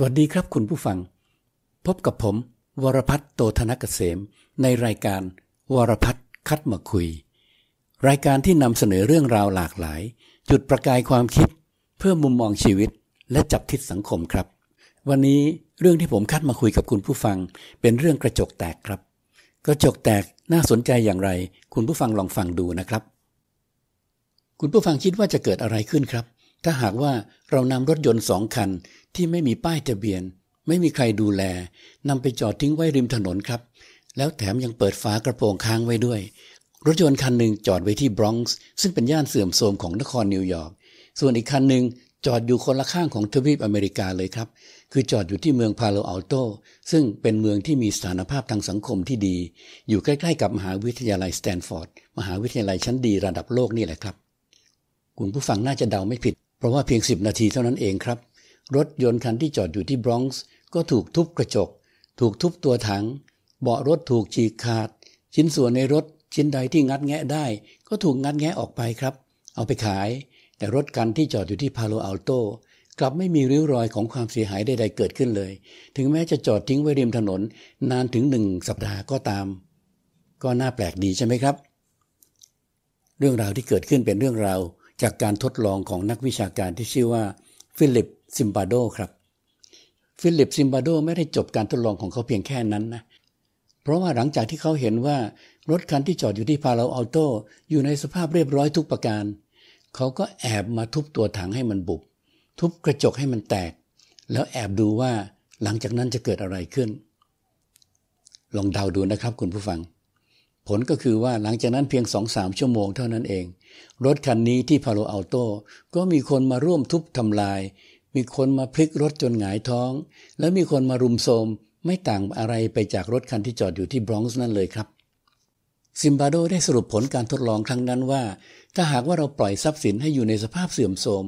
สวัสดีครับคุณผู้ฟัง พบกับผม วรพัฒน์โตธนกเกษม ในรายการ วรพัฒน์คัดมาคุย รายการที่นำเสนอเรื่องราวหลากหลาย จุดประกายความคิด เพื่อมุมมองชีวิต และจับทิศสังคมครับ วันนี้เรื่องที่ผมคัดมาคุยกับคุณผู้ฟัง เป็นเรื่องกระจกแตกครับ กระจกแตกน่าสนใจอย่างไร คุณผู้ฟังลองฟังดูนะครับ คุณผู้ฟังคิดว่าจะเกิดอะไรขึ้นครับ ถ้าหากว่าเรานำรถยนต์สองคันที่ไม่มีป้ายทะเบียน ไม่มีใครดูแลนำไปจอดทิ้งไว้ริมถนนครับ แล้วแถมยังเปิดฝากระโปรงค้างไว้ด้วย รถยนต์คันหนึ่งจอดไว้ที่บรอนซ์ซึ่งเป็นย่านเสื่อมโทรมของนครนิวยอร์กส่วนอีกคันหนึ่งจอดอยู่คนละข้างของทวีปอเมริกาเลยครับ คือจอดอยู่ที่เมืองพาโลอัลโต ซึ่งเป็นเมืองที่มีสถานภาพทางสังคมที่ดี อยู่ใกล้ๆกับมหาวิทยาลัยสแตนฟอร์ด มหาวิทยาลัยชั้นดีระดับโลกนี่แหละครับ คุณผู้ฟังน่าจะเดาไม่ผิด เพราะว่าเพียง 10 นาทีเท่านั้นเองครับ รถยนต์คันที่จอดอยู่ที่บรอนซ์ก็ถูกทุบกระจก ถูกทุบตัวถัง เบาะรถถูกฉีกขาด ชิ้นส่วนในรถชิ้นใดที่งัดแงะได้ ก็ถูกงัดแงะออกไปครับ เอาไปขาย แต่รถกันที่จอดอยู่ที่พาโลอัลโตกลับไม่มีริ้วรอยของความเสียหายใดๆเกิดขึ้นเลย ถึงแม้จะจอดทิ้งไว้ริมถนน นานถึงหนึ่งสัปดาห์ก็ตาม ก็น่าแปลกดีใช่ไหมครับ เรื่องราวที่เกิดขึ้นเป็นเรื่องราว จากการทดลองของนักวิชาการที่ชื่อว่าฟิลิปซิมบาโดครับฟิลิปซิมบาโดไม่ได้จบการทดลองของเขาเพียงแค่นั้นนะเพราะว่าหลังจากที่เขาเห็นว่ารถคันที่จอดอยู่ที่พาโลอัลโตอยู่ในสภาพเรียบร้อยทุกประการ เขาก็แอบมาทุบตัวถังให้มันบุบทุบกระจกให้มันแตก แล้วแอบดูว่าหลังจากนั้นจะเกิดอะไรขึ้น ลองเดาดูนะครับคุณผู้ฟัง ผลก็คือว่าหลังจากนั้นเพียงสองสามชั่วโมงเท่านั้นเอง รถคันนี้ที่พาโลอัลโตก็มีคนมาร่วมทุบทำลาย มีคนมาพลิกรถจนหงายท้อง แล้วมีคนมารุมโทรมไม่ต่างอะไรไปจากรถคันที่จอดอยู่ที่บรอนซ์นั่นเลยครับซิมบาโดได้สรุปผลการทดลองครั้งนั้นว่า ถ้าหากว่าเราปล่อยทรัพย์สินให้อยู่ในสภาพเสื่อมโทรม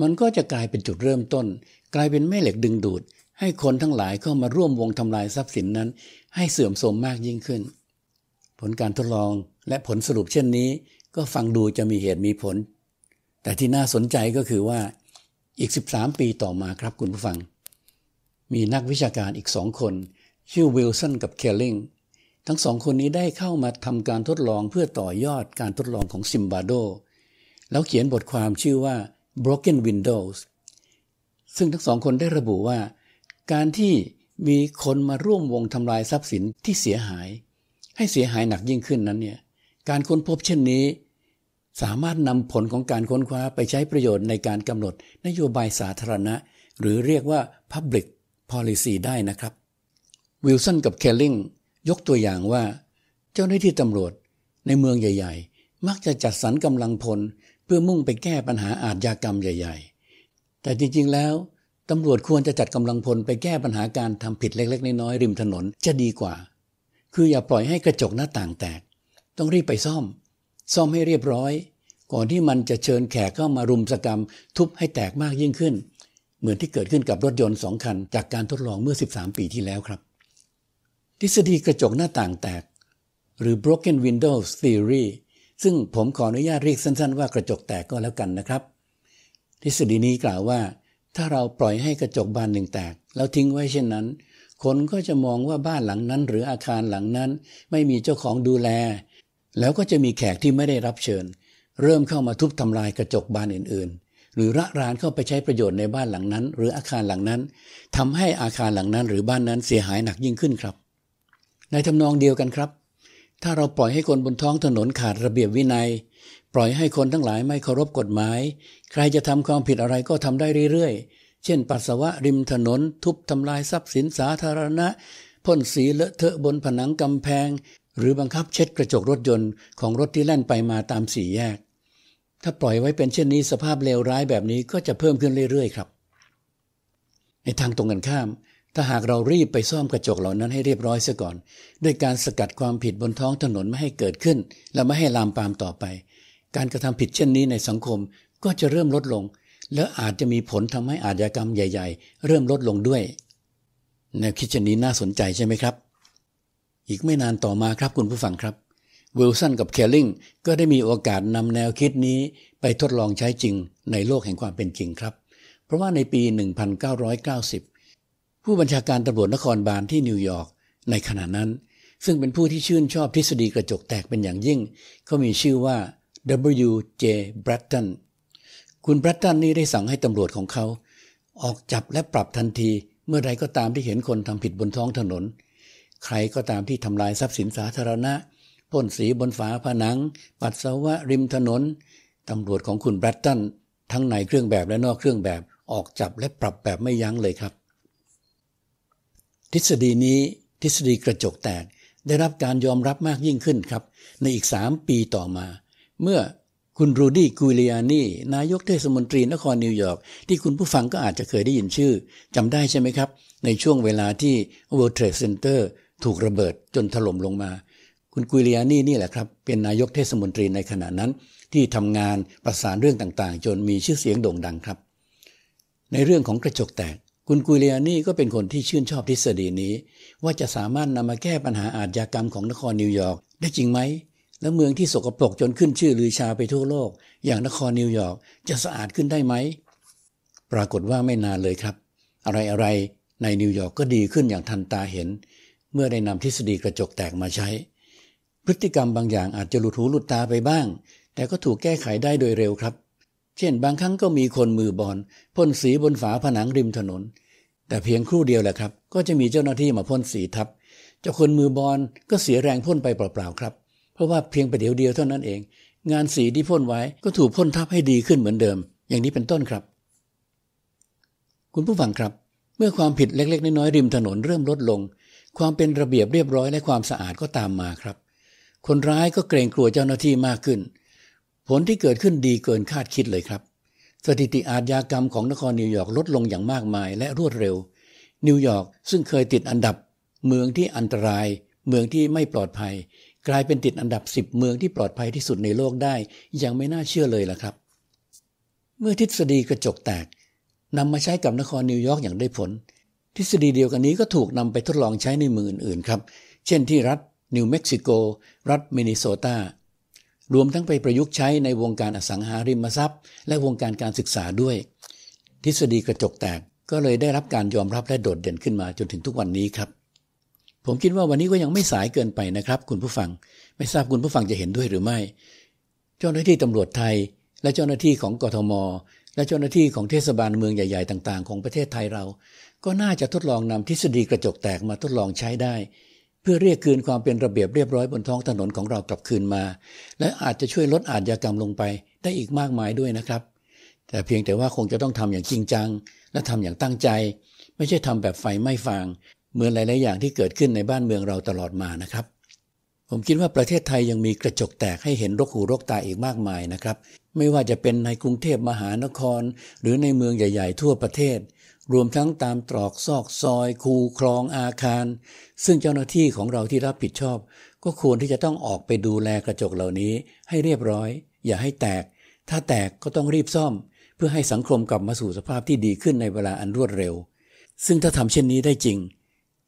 มันก็จะกลายเป็นจุดเริ่มต้น กลายเป็นแม่เหล็กดึงดูด ให้คนทั้งหลายเข้ามาร่วมวงทำลายทรัพย์สินนั้น ให้เสื่อมโทรมมากยิ่งขึ้น ผลการทดลองและผลสรุปเช่นนี้ ก็ฟังดูจะมีเหตุมีผล แต่ที่น่าสนใจก็คือว่าอีก 13 ปีต่อมาครับคุณผู้ฟัง มีนักวิชาการอีกสองคน ชื่อวิลสันกับเคลลิงทั้งสองคนนี้ได้เข้ามาทำการทดลองเพื่อต่อยอดการทดลองของซิมบาโดแล้วเขียนบทความชื่อว่า Broken Windows ซึ่งทั้งสองคนได้ระบุว่า การที่มีคนมาร่วมวงทำลายทรัพย์สินที่เสียหาย ให้เสียหายหนักยิ่งขึ้นนั้นเนี่ยการค้นพบเช่นนี้ สามารถนำผลของการค้นคว้าไปใช้ประโยชน์ในการกำหนดนโยบายสาธารณะ หรือเรียกว่า Public Policy ได้นะครับวิลสันกับเคลลิงยกตัวอย่างว่า เจ้าหน้าที่ตำรวจในเมืองใหญ่ ๆ มักจะจัดสรรกำลังพลเพื่อมุ่งไปแก้ปัญหาอาชญากรรมใหญ่ ๆ แต่จริงๆแล้วตำรวจควรจะจัดกำลังพลไปแก้ปัญหาการทำผิดเล็ก ๆ น้อยๆริมถนนจะดีกว่า คืออย่าปล่อยให้กระจกหน้าต่างแตก ต้องรีบไปซ่อม ซ่อมให้เรียบร้อย ก่อนที่มันจะเชิญแขกเข้ามารุมสกรรม ทุบให้แตกมากยิ่งขึ้น เหมือนที่เกิดขึ้นกับรถยนต์สองคัน จากการทดลองเมื่อ 13 ปีที่แล้วครับ ทฤษฎีกระจกหน้าต่างแตก หรือ broken windows theory ซึ่งผมขออนุญาตเรียกสั้นๆ ว่ากระจกแตกก็แล้วกันนะครับ ทฤษฎีนี้กล่าวว่า ถ้าเราปล่อยให้กระจกบานหนึ่งแตก แล้วทิ้งไว้เช่นนั้น คนก็จะมองว่าบ้านหลังนั้น หรืออาคารหลังนั้น ไม่มีเจ้าของดูแล แล้วก็จะมีแขกที่ไม่ได้รับเชิญ เริ่มเข้ามาทุบทำลายกระจกบานอื่นๆ หรือระรานเข้าไปใช้ประโยชน์ในบ้านหลังนั้น หรืออาคารหลังนั้นทำให้อาคารหลังนั้นหรือบ้านนั้นเสียหายหนักยิ่งขึ้นครับ ในทำนองเดียวกันครับ ถ้าเราปล่อยให้คนบนท้องถนนขาดระเบียบวินัย ปล่อยให้คนทั้งหลายไม่เคารพกฎหมาย ใครจะทำความผิดอะไรก็ทำได้เรื่อยๆ เช่น ปัสสาวะริมถนน ทุบทำลายทรัพย์สินสาธารณะพ่นสีเลอะเทอะบนผนังกำแพง หรือบังคับเช็ดกระจกรถยนต์ของรถที่แล่นไปมาตามสี่แยก ถ้าปล่อยไว้เป็นเช่นนี้สภาพเลวร้ายแบบนี้ก็จะเพิ่มขึ้นเรื่อยๆครับ ในทางตรงกันข้าม ถ้าหากเรารีบไปซ่อมกระจกเหล่านั้นให้เรียบร้อยซะก่อน ด้วยการสกัดความผิดบนท้องถนนไม่ให้เกิดขึ้น และไม่ให้ลามปามต่อไป การกระทำผิดเช่นนี้ในสังคมก็จะเริ่มลดลง แล้วอาจจะมีผลทำให้อาชญากรรมใหญ่ ๆ เริ่มลดลงด้วย แนวคิดเช่นนี้น่าสนใจใช่ไหมครับ อีกไม่นานต่อมาครับคุณผู้ฟังครับวิลสันกับเคลลิงก็ได้มีโอกาสนำแนวคิดนี้ไปทดลองใช้จริงในโลกแห่งความเป็นจริงครับ เพราะว่าในปี 1990 ผู้บัญชาการตำรวจนครบาลที่นิวยอร์กในขณะนั้น ซึ่งเป็นผู้ที่ชื่นชอบทฤษฎีกระจกแตกเป็นอย่างยิ่ง เขามีชื่อว่า W.J. Bratton คุณแบรตตันนี่ได้สั่งให้ตำรวจของเขา ออกจับและปรับทันทีเมื่อใดก็ตามที่เห็นคนทำผิดบนท้องถนน ใครก็ตามที่ทำลายทรัพย์สินสาธารณะพ่นสีบนฝาผนัง ปัสสาวะริมถนนตำรวจของคุณแบรตตันทั้งในเครื่องแบบและนอกเครื่องแบบออกจับและปรับแบบไม่ยั้งเลยครับ ทฤษฎีนี้ทฤษฎีกระจกแตกได้รับการยอมรับมากยิ่งขึ้นครับ ในอีกสามปีต่อมา เมื่อ คุณรูดี้กูเลียนีนายกเทศมนตรีนครนิวยอร์กที่คุณผู้ฟังก็อาจจะเคยได้ยินชื่อจำได้ใช่ไหมครับ ในช่วงเวลาที่ World Trade Center ถูกระเบิดจนถล่มลงมา คุณกุลียนีนี่แหละครับ เป็นนายกเทศมนตรีในขณะนั้น ที่ทำงานประสานเรื่องต่างๆ จนมีชื่อเสียงโด่งดังครับ ในเรื่องของกระจกแตก คุณกุลียนีก็เป็นคนที่ชื่นชอบทฤษฎีนี้ ว่าจะสามารถนำมาแก้ปัญหาอาชญากรรมของนครนิวยอร์กได้จริงไหม แล้วเมืองที่สกปรกจนขึ้นชื่อลือชาไปทั่วโลก อย่างนครนิวยอร์กจะสะอาดขึ้นได้ไหม ปรากฏว่าไม่นานเลยครับ อะไรอะไรในนิวยอร์กก็ดีขึ้นอย่างทันตาเห็น เมื่อได้นำทฤษฎีกระจกแตกมาใช้ พฤติกรรมบางอย่างอาจจะหลุดหูหลุดตาไปบ้าง แต่ก็ถูกแก้ไขได้โดยเร็วครับ เช่น บางครั้งก็มีคนมือบอลพ่นสีบนฝาผนังริมถนน แต่เพียงครู่เดียวแหละครับ ก็จะมีเจ้าหน้าที่มาพ่นสีทับเจ้าคนมือบอลก็เสียแรงพ่นไปเปล่าๆครับ เพราะว่าเพียงประเดี๋ยวเดียวเท่านั้นเอง งานสีที่พ่นไว้ก็ถูกพ่นทับให้ดีขึ้นเหมือนเดิม อย่างนี้เป็นต้นครับ คุณผู้ฟังครับ เมื่อความผิดเล็ก ๆ น้อยๆริมถนนเริ่มลดลง ความเป็นระเบียบเรียบร้อยและความสะอาดก็ตามมาครับ คนร้ายก็เกรงกลัวเจ้าหน้าที่มากขึ้น ผลที่เกิดขึ้นดีเกินคาดคิดเลยครับ สถิติอาชญากรรมของนครนิวยอร์กลดลงอย่างมากมายและรวดเร็ว นิวยอร์กซึ่งเคยติดอันดับ เมืองที่อันตราย เมืองที่ไม่ปลอดภัย กลายเป็นติดอันดับสิบเมืองที่ปลอดภัยที่สุดในโลกได้ ยังไม่น่าเชื่อเลยล่ะครับ เมื่อทฤษฎีกระจกแตกนำมาใช้กับนครนิวยอร์กอย่างได้ผล ทฤษฎีเดียวกันนี้ก็ถูกนำไปทดลองใช้ในเมืองอื่นๆครับ เช่นที่รัฐนิวเม็กซิโก รัฐมินนิโซตารวมทั้งไปประยุกต์ใช้ในวงการอสังหาริมทรัพย์ และวงการการศึกษาด้วย ทฤษฎีกระจกแตกก็เลยได้รับการยอมรับและโดดเด่นขึ้นมาจนถึงทุกวันนี้ครับ ผมคิดว่าวันนี้ก็ยังไม่สายเกินไปนะครับ คุณผู้ฟัง ไม่ทราบคุณผู้ฟังจะเห็นด้วยหรือไม่ เจ้าหน้าที่ตำรวจไทย และเจ้าหน้าที่ของกทม และเจ้าหน้าที่ของเทศบาลเมืองใหญ่ ๆ ต่าง ๆ ของประเทศไทยเรา ก็น่าจะทดลองนำทฤษฎีกระจกแตกมาทดลองใช้ได้ เพื่อเรียกคืนความเป็นระเบียบเรียบร้อยบนท้องถนนของเรากลับคืนมา และอาจจะช่วยลดอาชญากรรมลงไปได้อีกมากมายด้วยนะครับ แต่เพียงแต่ว่าคงจะต้องทำอย่างจริงจัง และทำอย่างตั้งใจ ไม่ใช่ทำแบบไฟไม่ฟาง เหมือนหลาย ๆ อย่างที่เกิดขึ้นในบ้านเมืองเราตลอดมานะครับ ผมคิดว่าประเทศไทยยังมีกระจกแตกให้เห็นรกหูรกตาอีกมากมายนะครับ ไม่ว่าจะเป็นในกรุงเทพมหานคร หรือในเมืองใหญ่ ๆ ทั่วประเทศ รวมทั้งตามตรอกซอกซอย คูคลองอาคาร ซึ่งเจ้าหน้าที่ของเราที่รับผิดชอบ ก็ควรที่จะต้องออกไปดูแลกระจกเหล่านี้ให้เรียบร้อย อย่าให้แตก ถ้าแตกก็ต้องรีบซ่อม เพื่อให้สังคมกลับมาสู่สภาพที่ดีขึ้นในเวลาอันรวดเร็ว ซึ่งถ้าทำเช่นนี้ได้จริง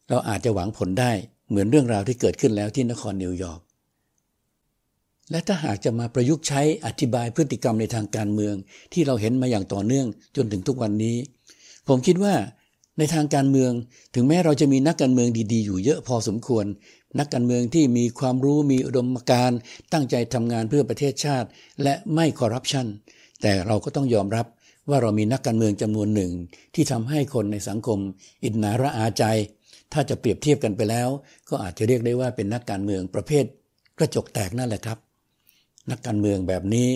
เราอาจจะหวังผลได้เหมือนเรื่องราวที่เกิดขึ้นแล้วที่นครนิวยอร์กและถ้าหากจะมาประยุกต์ใช้อธิบายพฤติกรรมในทางการเมือง ที่เราเห็นมาอย่างต่อเนื่องจนถึงทุกวันนี้ ผมคิดว่าในทางการเมืองถึงแม้เราจะมีนักการเมืองดีๆ อยู่เยอะพอสมควร นักการเมืองที่มีความรู้มีอุดมการณ์ตั้งใจทำงานเพื่อประเทศชาติ และไม่คอร์รัปชันแต่เราก็ต้องยอมรับว่าเรามีนักการเมืองจำนวนหนึ่ง ที่ทำให้คนในสังคม อินนาระอาใจ ถ้าจะเปรียบเทียบกันไปแล้ว ก็อาจจะเรียกได้ว่าเป็นนักการเมืองประเภทกระจกแตกนั่นแหละครับ นักการเมืองแบบนี้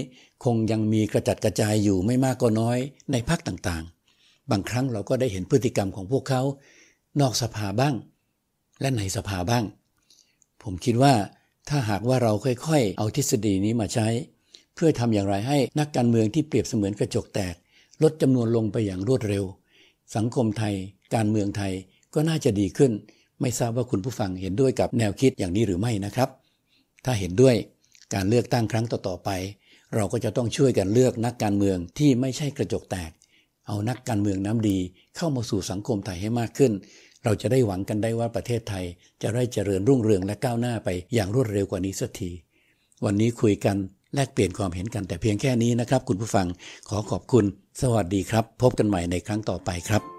คงยังมีกระจัดกระจายอยู่ไม่มากก็น้อยในพรรคต่างๆ บางครั้งเราก็ได้เห็นพฤติกรรมของพวกเขา นอกสภาบ้าง และในสภาบ้าง ผมคิดว่าถ้าหากว่าเราค่อยๆ เอาทฤษฎีนี้มาใช้ เพื่อทำอย่างไรให้นักการเมืองที่เปรียบเสมือนกระจกแตก ลดจำนวนลงไปอย่างรวดเร็ว สังคมไทย การเมืองไทย ก็น่าจะดีขึ้น ไม่ทราบว่าคุณผู้ฟังเห็นด้วยกับแนวคิดอย่างนี้หรือไม่นะครับ ถ้าเห็นด้วยการเลือกตั้งครั้งต่อๆไป เราก็จะต้องช่วยกันเลือกนักการเมืองที่ไม่ใช่กระจกแตก เอานักการเมืองน้ำดีเข้ามาสู่สังคมไทยให้มากขึ้น เราจะได้หวังกันได้ว่าประเทศไทย จะได้เจริญรุ่งเรืองและก้าวหน้าไปอย่างรวดเร็วกว่านี้สักทีวันนี้คุยกันแลกเปลี่ยนความเห็นกันแต่เพียงแค่นี้นะครับ คุณผู้ฟังขอขอบคุณ สวัสดีครับ พบกันใหม่ในครั้งต่อไปครับ